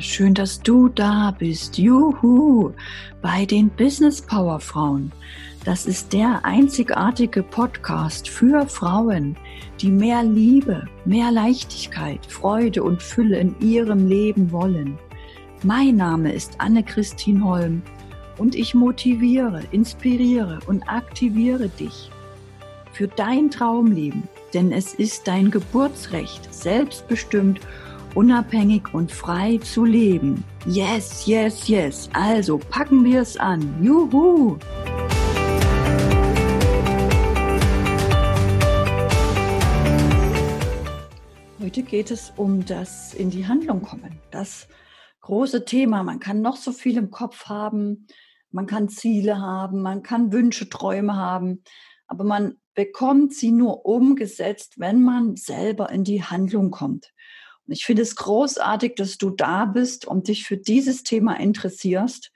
schön, dass du da bist. Juhu! Bei den Business Power Frauen. Das ist der einzigartige Podcast für Frauen, die mehr Liebe, mehr Leichtigkeit, Freude und Fülle in ihrem Leben wollen. Mein Name ist Anne-Christine Holm und ich motiviere, inspiriere und aktiviere dich für dein Traumleben, denn es ist dein Geburtsrecht, selbstbestimmt unabhängig und frei zu leben. Yes, yes, yes. Also packen wir es an. Juhu! Heute geht es um das in die Handlung kommen. Das große Thema. Man kann noch so viel im Kopf haben. Man kann Ziele haben. Man kann Wünsche, Träume haben. Aber man bekommt sie nur umgesetzt, wenn man selber in die Handlung kommt. Ich finde es großartig, dass du da bist und dich für dieses Thema interessierst.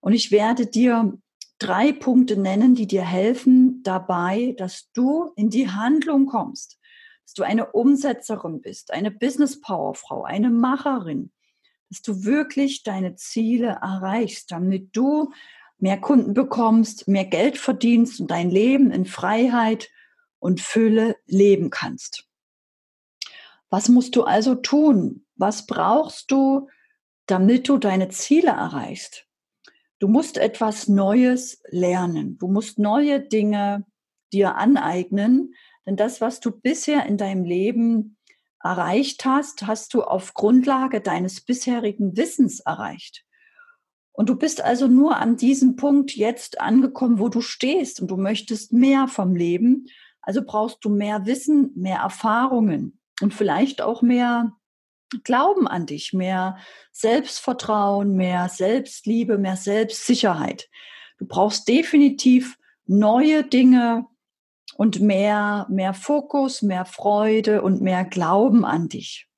Und ich werde dir drei Punkte nennen, die dir helfen dabei, dass du in die Handlung kommst, dass du eine Umsetzerin bist, eine Business Powerfrau, eine Macherin, dass du wirklich deine Ziele erreichst, damit du mehr Kunden bekommst, mehr Geld verdienst und dein Leben in Freiheit und Fülle leben kannst. Was musst du also tun? Was brauchst du, damit du deine Ziele erreichst? Du musst etwas Neues lernen. Du musst neue Dinge dir aneignen, denn das, was du bisher in deinem Leben erreicht hast, hast du auf Grundlage deines bisherigen Wissens erreicht. Und du bist also nur an diesem Punkt jetzt angekommen, wo du stehst und du möchtest mehr vom Leben. Also brauchst du mehr Wissen, mehr Erfahrungen und vielleicht auch mehr Glauben an dich, mehr Selbstvertrauen, mehr Selbstliebe, mehr Selbstsicherheit. Du brauchst definitiv neue Dinge und mehr, mehr Fokus, mehr Freude und mehr Glauben an dich.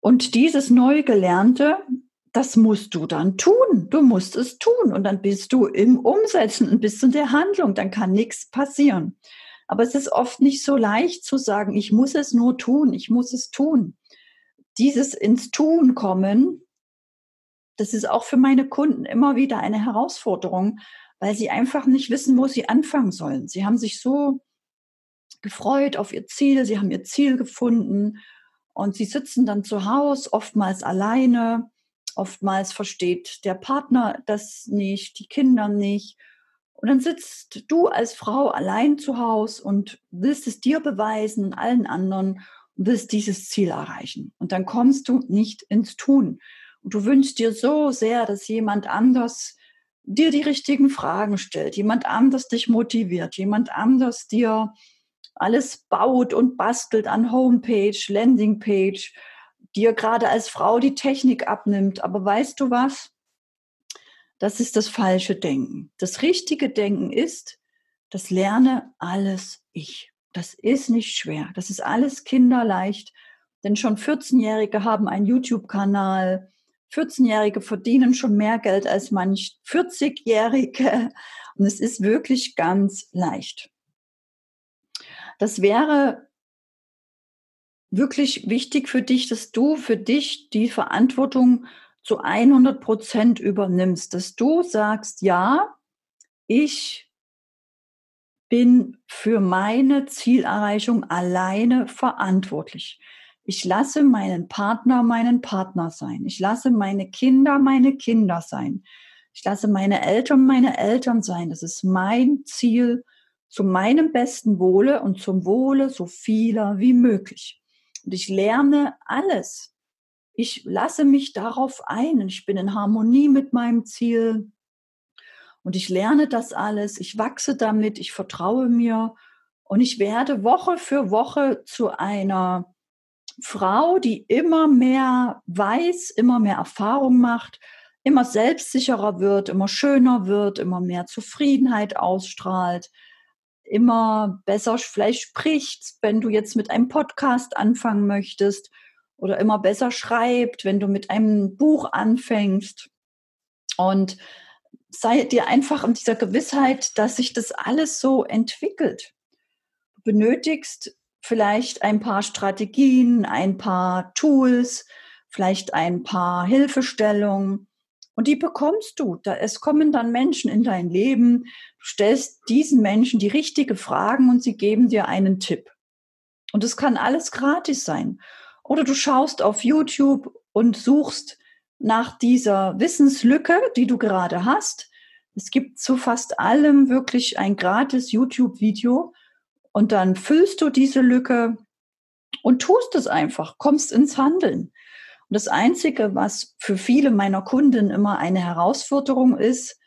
Und dieses Neugelernte, das musst du dann tun. Du musst es tun und dann bist du im Umsetzen und bist in der Handlung. Dann kann nichts passieren. Aber es ist oft nicht so leicht zu sagen, ich muss es nur tun, ich muss es tun. Dieses ins Tun kommen, das ist auch für meine Kunden immer wieder eine Herausforderung, weil sie einfach nicht wissen, wo sie anfangen sollen. Sie haben sich so gefreut auf ihr Ziel, sie haben ihr Ziel gefunden und sie sitzen dann zu Hause, oftmals alleine, oftmals versteht der Partner das nicht, die Kinder nicht und dann sitzt du als Frau allein zu Hause und willst es dir beweisen und allen anderen und willst dieses Ziel erreichen. Und dann kommst du nicht ins Tun. Und du wünschst dir so sehr, dass jemand anders dir die richtigen Fragen stellt, jemand anders dich motiviert, jemand anders dir alles baut und bastelt an Homepage, Landingpage, dir gerade als Frau die Technik abnimmt. Aber weißt du was? Das ist das falsche Denken. Das richtige Denken ist, das lerne alles ich. Das ist nicht schwer. Das ist alles kinderleicht. Denn schon 14-Jährige haben einen YouTube-Kanal. 14-Jährige verdienen schon mehr Geld als manch 40-Jährige. Und es ist wirklich ganz leicht. Das wäre wirklich wichtig für dich, dass du für dich die Verantwortung zu 100 Prozent übernimmst, dass du sagst, ja, ich bin für meine Zielerreichung alleine verantwortlich. Ich lasse meinen Partner meinen Partner sein. Ich lasse meine Kinder meine Kinder sein. Ich lasse meine Eltern meine Eltern sein. Das ist mein Ziel zu meinem besten Wohle und zum Wohle so vieler wie möglich. Und ich lerne alles ich lasse mich darauf ein. Ich bin in Harmonie mit meinem Ziel. Und ich lerne das alles. Ich wachse damit. Ich vertraue mir. Und ich werde Woche für Woche zu einer Frau, die immer mehr weiß, immer mehr Erfahrung macht, immer selbstsicherer wird, immer schöner wird, immer mehr Zufriedenheit ausstrahlt, immer besser vielleicht spricht, wenn du jetzt mit einem Podcast anfangen möchtest oder immer besser schreibt, wenn du mit einem Buch anfängst. Und sei dir einfach in dieser Gewissheit, dass sich das alles so entwickelt. Du benötigst vielleicht ein paar Strategien, ein paar Tools, vielleicht ein paar Hilfestellungen und die bekommst du. Es kommen dann Menschen in dein Leben, du stellst diesen Menschen die richtigen Fragen und sie geben dir einen Tipp. Und es kann alles gratis sein. Oder du schaust auf YouTube und suchst nach dieser Wissenslücke, die du gerade hast. Es gibt zu fast allem wirklich ein gratis YouTube-Video und dann füllst du diese Lücke und tust es einfach, kommst ins Handeln. Und das Einzige, was für viele meiner Kunden immer eine Herausforderung ist,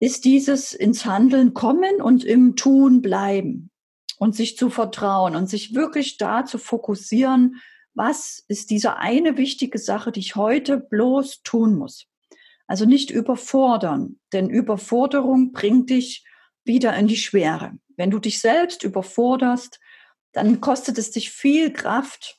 ist dieses ins Handeln kommen und im Tun bleiben und sich zu vertrauen und sich wirklich da zu fokussieren, was ist diese eine wichtige Sache, die ich heute bloß tun muss. Also nicht überfordern, denn Überforderung bringt dich wieder in die Schwere. Wenn du dich selbst überforderst, dann kostet es dich viel Kraft,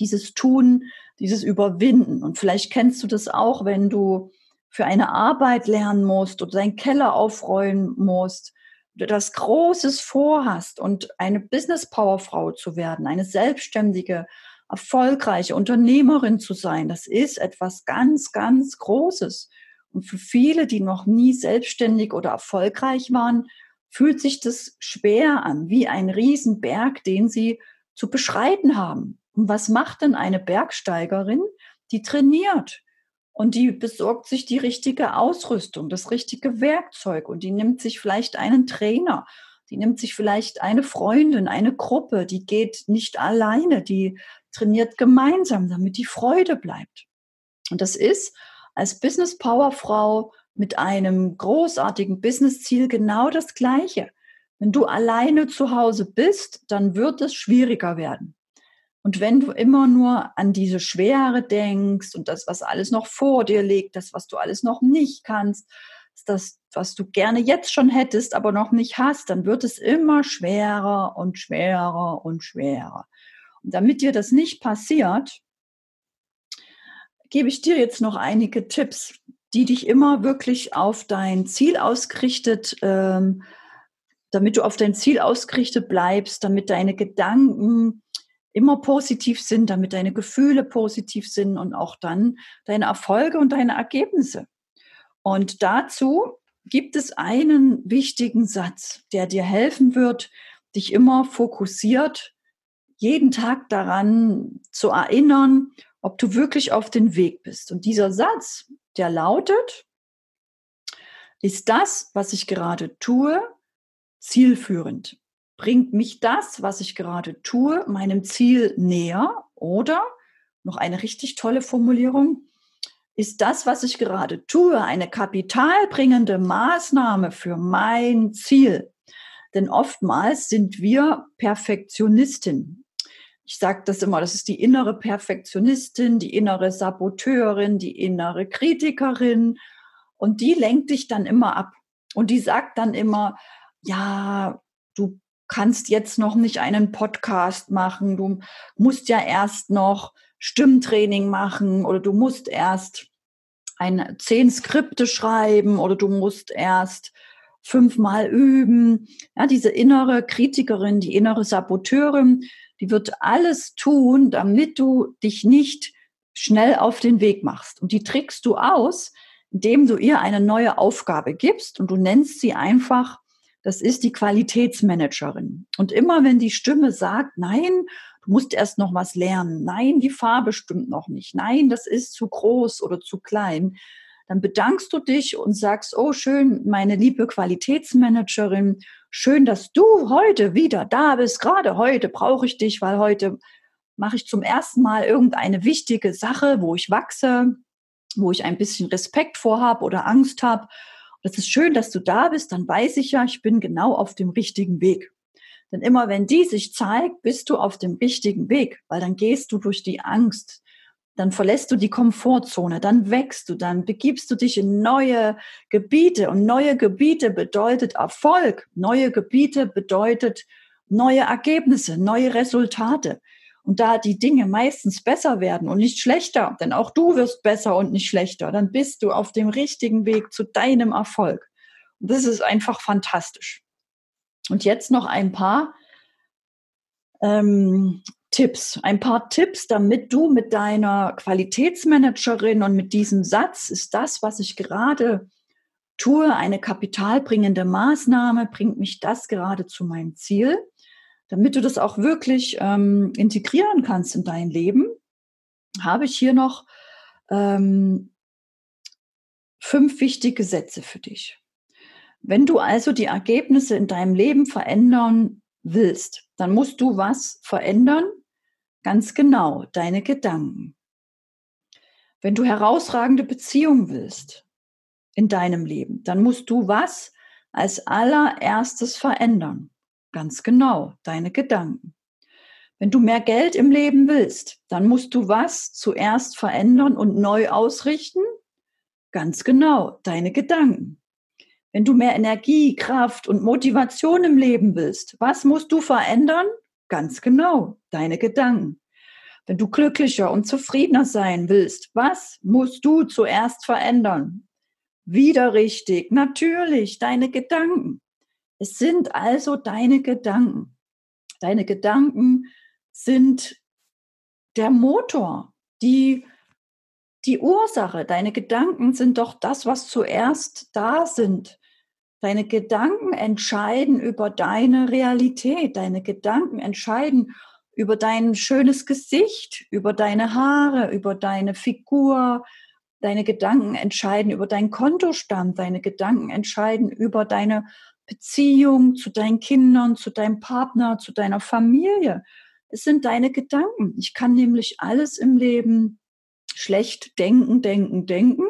dieses Tun, dieses Überwinden. Und vielleicht kennst du das auch, wenn du für eine Arbeit lernen musst oder deinen Keller aufräumen musst, du das Großes vorhast und eine Business Powerfrau zu werden, eine selbstständige, erfolgreiche Unternehmerin zu sein, das ist etwas ganz, ganz Großes. Und für viele, die noch nie selbstständig oder erfolgreich waren, fühlt sich das schwer an, wie ein Riesenberg, den sie zu beschreiten haben. Und was macht denn eine Bergsteigerin? Die trainiert und die besorgt sich die richtige Ausrüstung, das richtige Werkzeug und die nimmt sich vielleicht einen Trainer, die nimmt sich vielleicht eine Freundin, eine Gruppe, die geht nicht alleine, die trainiert gemeinsam, damit die Freude bleibt. Und das ist als Business Power Frau mit einem großartigen Business-Ziel genau das Gleiche. Wenn du alleine zu Hause bist, dann wird es schwieriger werden. Und wenn du immer nur an diese Schwere denkst und das, was alles noch vor dir liegt, das, was du alles noch nicht kannst, das, was du gerne jetzt schon hättest, aber noch nicht hast, dann wird es immer schwerer und schwerer und schwerer. Und damit dir das nicht passiert, gebe ich dir jetzt noch einige Tipps, die dich immer wirklich auf dein Ziel ausgerichtet, ähm, damit du auf dein Ziel ausgerichtet bleibst, damit deine Gedanken immer positiv sind, damit deine Gefühle positiv sind und auch dann deine Erfolge und deine Ergebnisse. Und dazu gibt es einen wichtigen Satz, der dir helfen wird, dich immer fokussiert, jeden Tag daran zu erinnern, ob du wirklich auf den Weg bist. Und dieser Satz, der lautet, ist das, was ich gerade tue, zielführend? Bringt mich das, was ich gerade tue, meinem Ziel näher? Oder, noch eine richtig tolle Formulierung, ist das, was ich gerade tue, eine kapitalbringende Maßnahme für mein Ziel? Denn oftmals sind wir Perfektionistin. Ich sage das immer, das ist die innere Perfektionistin, die innere Saboteurin, die innere Kritikerin. Und die lenkt dich dann immer ab. Und die sagt dann immer, ja, du kannst jetzt noch nicht einen Podcast machen, du musst ja erst noch Stimmtraining machen oder du musst erst ein, zehn Skripte schreiben oder du musst erst fünfmal üben. Ja, diese innere Kritikerin, die innere Saboteurin, die wird alles tun, damit du dich nicht schnell auf den Weg machst. Und die trickst du aus, indem du ihr eine neue Aufgabe gibst und du nennst sie einfach das ist die Qualitätsmanagerin. Und immer wenn die Stimme sagt, nein, du musst erst noch was lernen, nein, die Farbe stimmt noch nicht, nein, das ist zu groß oder zu klein, dann bedankst du dich und sagst, oh schön, meine liebe Qualitätsmanagerin, schön, dass du heute wieder da bist. Gerade heute brauche ich dich, weil heute mache ich zum ersten Mal irgendeine wichtige Sache, wo ich wachse, wo ich ein bisschen Respekt vorhabe oder Angst habe das ist schön, dass du da bist, dann weiß ich ja, ich bin genau auf dem richtigen Weg. Denn immer wenn die sich zeigt, bist du auf dem richtigen Weg, weil dann gehst du durch die Angst, dann verlässt du die Komfortzone, dann wächst du, dann begibst du dich in neue Gebiete und neue Gebiete bedeutet Erfolg, neue Gebiete bedeutet neue Ergebnisse, neue Resultate. Und da die Dinge meistens besser werden und nicht schlechter, denn auch du wirst besser und nicht schlechter, dann bist du auf dem richtigen Weg zu deinem Erfolg. Und das ist einfach fantastisch. Und jetzt noch ein paar ähm, Tipps, ein paar Tipps, damit du mit deiner Qualitätsmanagerin und mit diesem Satz ist das, was ich gerade tue, eine kapitalbringende Maßnahme, bringt mich das gerade zu meinem Ziel, damit du das auch wirklich ähm, integrieren kannst in dein Leben, habe ich hier noch ähm, fünf wichtige Sätze für dich. Wenn du also die Ergebnisse in deinem Leben verändern willst, dann musst du was verändern? Ganz genau, deine Gedanken. Wenn du herausragende Beziehungen willst in deinem Leben, dann musst du was als allererstes verändern? Ganz genau, deine Gedanken. Wenn du mehr Geld im Leben willst, dann musst du was zuerst verändern und neu ausrichten? Ganz genau, deine Gedanken. Wenn du mehr Energie, Kraft und Motivation im Leben willst, was musst du verändern? Ganz genau, deine Gedanken. Wenn du glücklicher und zufriedener sein willst, was musst du zuerst verändern? Wieder richtig, natürlich, deine Gedanken. Es sind also deine Gedanken. Deine Gedanken sind der Motor, die, die Ursache. Deine Gedanken sind doch das, was zuerst da sind. Deine Gedanken entscheiden über deine Realität. Deine Gedanken entscheiden über dein schönes Gesicht, über deine Haare, über deine Figur. Deine Gedanken entscheiden über deinen Kontostand. Deine Gedanken entscheiden über deine Beziehung zu deinen Kindern, zu deinem Partner, zu deiner Familie. Es sind deine Gedanken. Ich kann nämlich alles im Leben schlecht denken, denken, denken.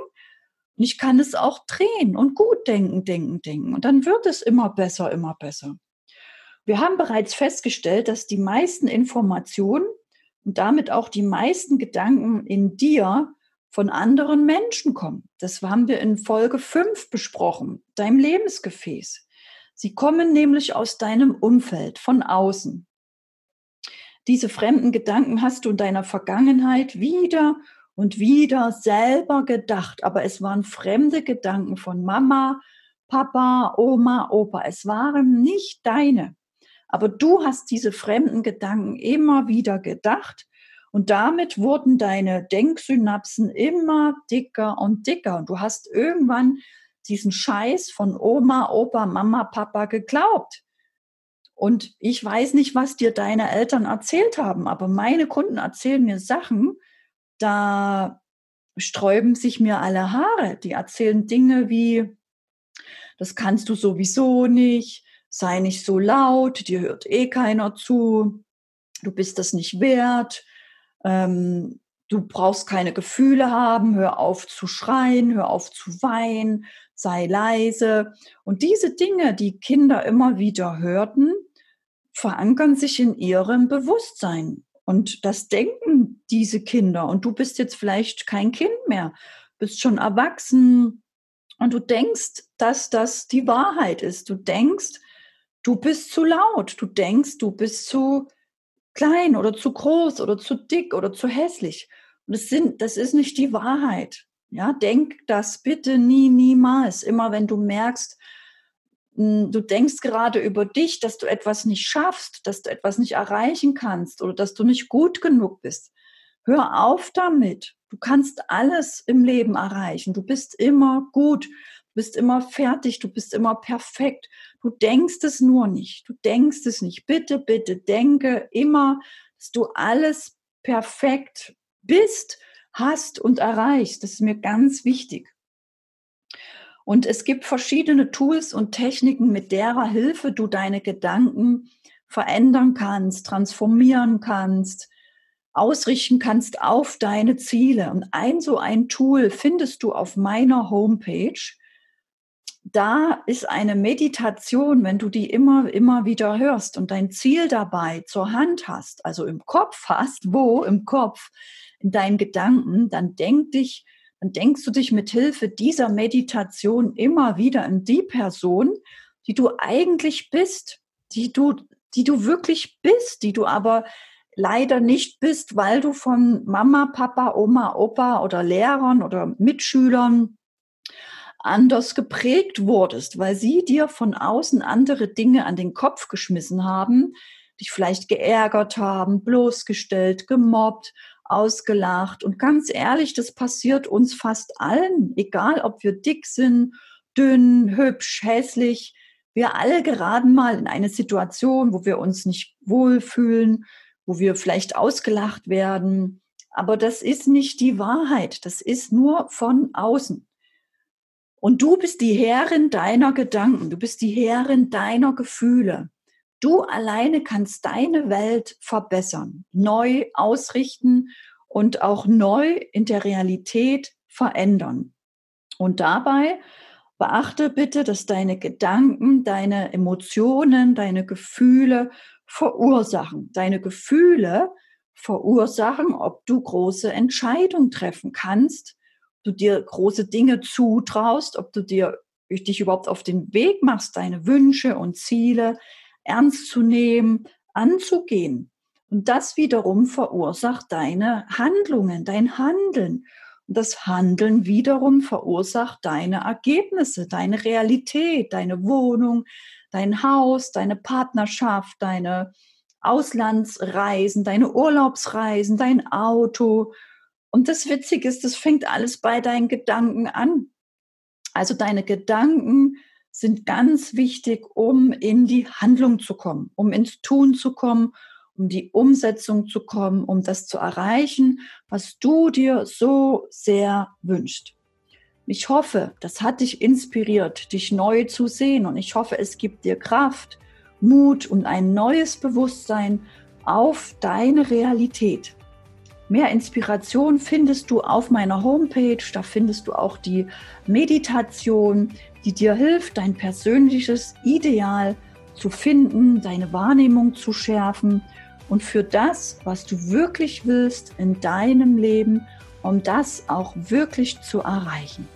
Ich kann es auch drehen und gut denken, denken, denken. Und dann wird es immer besser, immer besser. Wir haben bereits festgestellt, dass die meisten Informationen und damit auch die meisten Gedanken in dir von anderen Menschen kommen. Das haben wir in Folge 5 besprochen, deinem Lebensgefäß. Sie kommen nämlich aus deinem Umfeld, von außen. Diese fremden Gedanken hast du in deiner Vergangenheit wieder und wieder selber gedacht, aber es waren fremde Gedanken von Mama, Papa, Oma, Opa. Es waren nicht deine. Aber du hast diese fremden Gedanken immer wieder gedacht und damit wurden deine Denksynapsen immer dicker und dicker und du hast irgendwann diesen Scheiß von Oma, Opa, Mama, Papa geglaubt. Und ich weiß nicht, was dir deine Eltern erzählt haben, aber meine Kunden erzählen mir Sachen, da sträuben sich mir alle Haare. Die erzählen Dinge wie, das kannst du sowieso nicht, sei nicht so laut, dir hört eh keiner zu, du bist das nicht wert, ähm, du brauchst keine Gefühle haben, hör auf zu schreien, hör auf zu weinen, sei leise. Und diese Dinge, die Kinder immer wieder hörten, verankern sich in ihrem Bewusstsein. Und das denken diese Kinder. Und du bist jetzt vielleicht kein Kind mehr, bist schon erwachsen und du denkst, dass das die Wahrheit ist. Du denkst, du bist zu laut. Du denkst, du bist zu klein oder zu groß oder zu dick oder zu hässlich. Und das sind, das ist nicht die Wahrheit. Ja, denk das bitte nie, niemals. Immer wenn du merkst, hm, du denkst gerade über dich, dass du etwas nicht schaffst, dass du etwas nicht erreichen kannst oder dass du nicht gut genug bist. Hör auf damit. Du kannst alles im Leben erreichen. Du bist immer gut. Du bist immer fertig. Du bist immer perfekt. Du denkst es nur nicht. Du denkst es nicht. Bitte, bitte denke immer, dass du alles perfekt bist, hast und erreichst. Das ist mir ganz wichtig. Und es gibt verschiedene Tools und Techniken, mit derer Hilfe du deine Gedanken verändern kannst, transformieren kannst, ausrichten kannst auf deine Ziele. Und ein so ein Tool findest du auf meiner Homepage. Da ist eine Meditation, wenn du die immer, immer wieder hörst und dein Ziel dabei zur Hand hast, also im Kopf hast, wo im Kopf, in deinen Gedanken, dann denk dich dann denkst du dich mit Hilfe dieser Meditation immer wieder in die Person, die du eigentlich bist, die du, die du wirklich bist, die du aber leider nicht bist, weil du von Mama, Papa, Oma, Opa oder Lehrern oder Mitschülern anders geprägt wurdest, weil sie dir von außen andere Dinge an den Kopf geschmissen haben, dich vielleicht geärgert haben, bloßgestellt, gemobbt, ausgelacht. Und ganz ehrlich, das passiert uns fast allen, egal ob wir dick sind, dünn, hübsch, hässlich. Wir alle geraten mal in eine Situation, wo wir uns nicht wohlfühlen, wo wir vielleicht ausgelacht werden. Aber das ist nicht die Wahrheit. Das ist nur von außen. Und du bist die Herrin deiner Gedanken. Du bist die Herrin deiner Gefühle. Du alleine kannst deine Welt verbessern, neu ausrichten und auch neu in der Realität verändern. Und dabei beachte bitte, dass deine Gedanken, deine Emotionen, deine Gefühle verursachen. Deine Gefühle verursachen, ob du große Entscheidungen treffen kannst, du dir große Dinge zutraust, ob du dir dich überhaupt auf den Weg machst, deine Wünsche und Ziele ernst zu nehmen, anzugehen. Und das wiederum verursacht deine Handlungen, dein Handeln. Und das Handeln wiederum verursacht deine Ergebnisse, deine Realität, deine Wohnung, dein Haus, deine Partnerschaft, deine Auslandsreisen, deine Urlaubsreisen, dein Auto. Und das Witzige ist, das fängt alles bei deinen Gedanken an. Also deine Gedanken sind ganz wichtig, um in die Handlung zu kommen, um ins Tun zu kommen, um die Umsetzung zu kommen, um das zu erreichen, was du dir so sehr wünschst. Ich hoffe, das hat dich inspiriert, dich neu zu sehen und ich hoffe, es gibt dir Kraft, Mut und ein neues Bewusstsein auf deine Realität. Mehr Inspiration findest du auf meiner Homepage. Da findest du auch die Meditation, die dir hilft, dein persönliches Ideal zu finden, deine Wahrnehmung zu schärfen und für das, was du wirklich willst in deinem Leben, um das auch wirklich zu erreichen.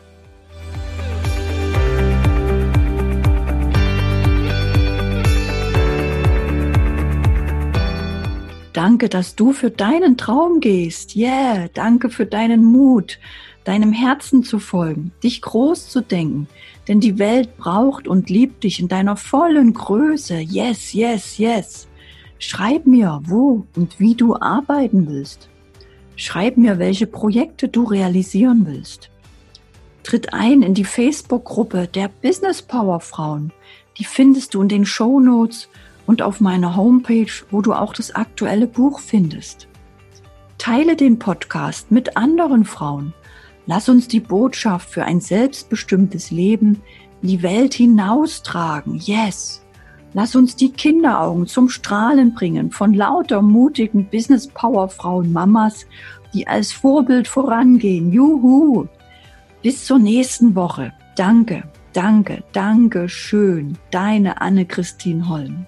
Danke, dass du für deinen Traum gehst. Yeah, danke für deinen Mut, deinem Herzen zu folgen, dich groß zu denken. Denn die Welt braucht und liebt dich in deiner vollen Größe. Yes, yes, yes. Schreib mir, wo und wie du arbeiten willst. Schreib mir, welche Projekte du realisieren willst. Tritt ein in die Facebook-Gruppe der Business Power Frauen. Die findest du in den Show Notes und auf meiner Homepage, wo du auch das aktuelle Buch findest. Teile den Podcast mit anderen Frauen. Lass uns die Botschaft für ein selbstbestimmtes Leben in die Welt hinaustragen. Yes! Lass uns die Kinderaugen zum Strahlen bringen von lauter mutigen Business Power Frauen Mamas, die als Vorbild vorangehen. Juhu! Bis zur nächsten Woche. Danke, danke, danke schön. Deine Anne-Christine Holm.